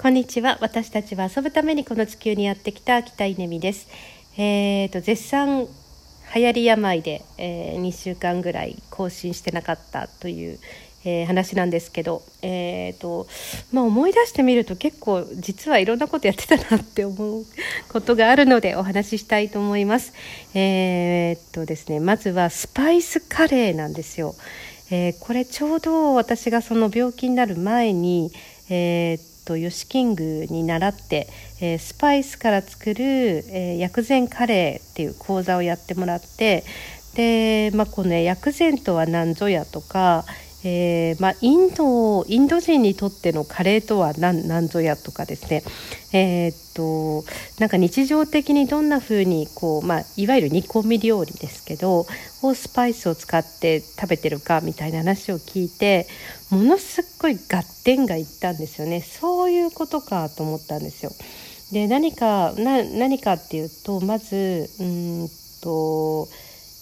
こんにちは。私たちは遊ぶためにこの地球にやってきた北稲美です。えーと、絶賛流行り病で、えー、2週間ぐらい更新してなかったという、えー、話なんですけど、えーとまあ、思い出してみると結構実はいろんなことやってたなって思うことがあるのでお話ししたいと思います。えー、っとですね、まずはスパイスカレーなんですよ。えー、これちょうど私がその病気になる前に、えー、とヨシキングに習って、えー、スパイスから作る、えー、薬膳カレーっていう講座をやってもらってで、まあ、この、ね、薬膳とは何ぞやとか、えーまあ、インドインド人にとってのカレーとは何何ぞやとかですね、えー、っとなんか日常的にどんな風にこう、まあ、いわゆる煮込み料理ですけどをスパイスを使って食べてるかみたいな話を聞いてものすっごい合点がいったんですよねそういうことかと思ったんですよ。で何かな何かっていうとまずうんと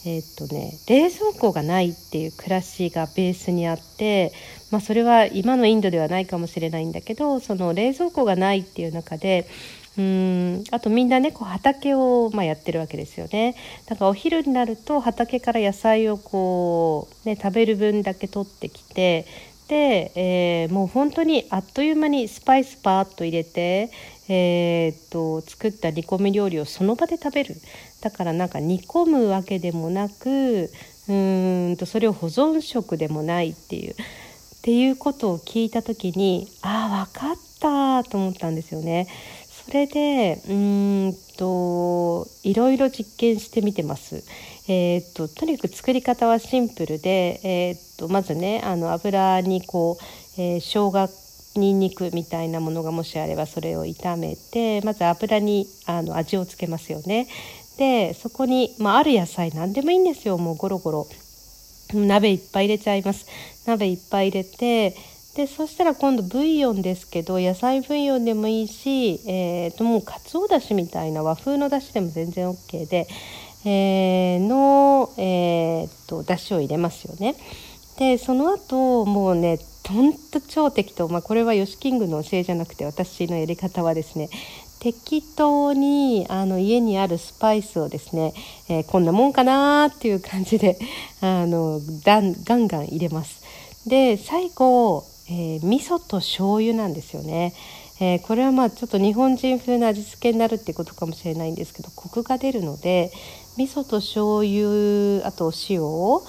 えー、っとね冷蔵庫がないっていう暮らしがベースにあって、まあ、それは今のインドではないかもしれないんだけどその冷蔵庫がないっていう中でうんあとみんなねこう畑を、まあ、やってるわけですよね。だからお昼になると畑から野菜をこう、ね、食べる分だけ取ってきてで、えー、もう本当にあっという間にスパイスパーッと入れて、えー、っと作った煮込み料理をその場で食べるだからなんか煮込むわけでもなくうんとそれを保存食でもないっていうっていうことを聞いた時にああ分かったと思ったんですよね。それでうんといろいろ実験してみてます。えー、っととにかく作り方はシンプルで、えー、っとまずねあの油にこう、えー、生姜にんにくみたいなものがもしあればそれを炒めてまず油にあの味をつけますよね。でそこに、まあ、ある野菜何でもいいんですよもうゴロゴロ鍋いっぱい入れちゃいます鍋いっぱい入れてでそしたら今度ブイヨンですけど野菜ブイヨンでもいいし、えー、ともうかつおだしみたいな和風のだしでも全然 OK で、えー、の、えー、とだしを入れますよね。でその後もうねほんと超適当、まあ、これはヨシキングの教えじゃなくて私のやり方はですね適当にあの家にあるスパイスをですね、えー、こんなもんかなっていう感じであのガンガン入れます。で最後、えー、味噌と醤油なんですよね。えー、これはまあちょっと日本人風な味付けになるっていうことかもしれないんですけどコクが出るので味噌と醤油あとお塩を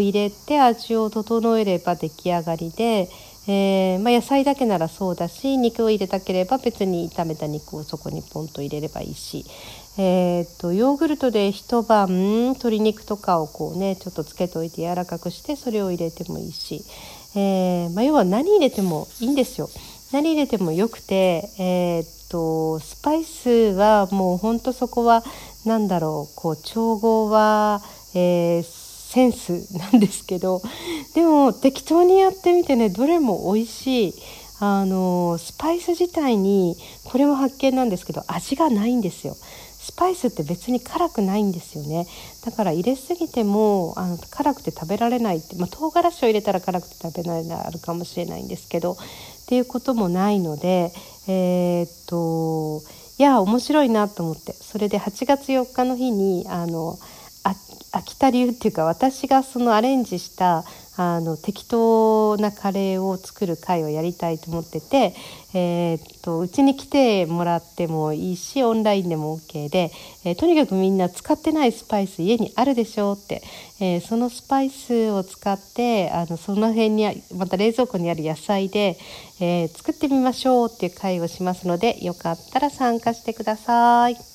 入れて味を整えれば出来上がりで、えー、まあ、野菜だけならそうだし肉を入れたければ別に炒めた肉をそこにポンと入れればいいし、えーと、ヨーグルトで一晩鶏肉とかをこうねちょっとつけておいて柔らかくしてそれを入れてもいいし、えー、まあ、要は何入れてもいいんですよ。何入れてもよくて、えーと、スパイスはもうほんとそこは何だろうこう調合は、えーセンスなんですけどでも適当にやってみてねどれも美味しいあのスパイス自体にこれも発見なんですけど味がないんですよスパイスって別に辛くないんですよね。だから入れすぎてもあの辛くて食べられないって、まあ、唐辛子を入れたら辛くて食べられないあるかもしれないんですけどっていうこともないのでえー、っといや面白いなと思って。それで8月4日の日にあの秋田流っていうか私がそのアレンジしたあの適当なカレーを作る会をやりたいと思ってて、えー、っとうちに来てもらってもいいしオンラインでも OK で、えー、とにかくみんな使ってないスパイス家にあるでしょうって、えー、そのスパイスを使ってあのその辺にまた冷蔵庫にある野菜で、え作ってみましょうっていう会をしますのでよかったら参加してください。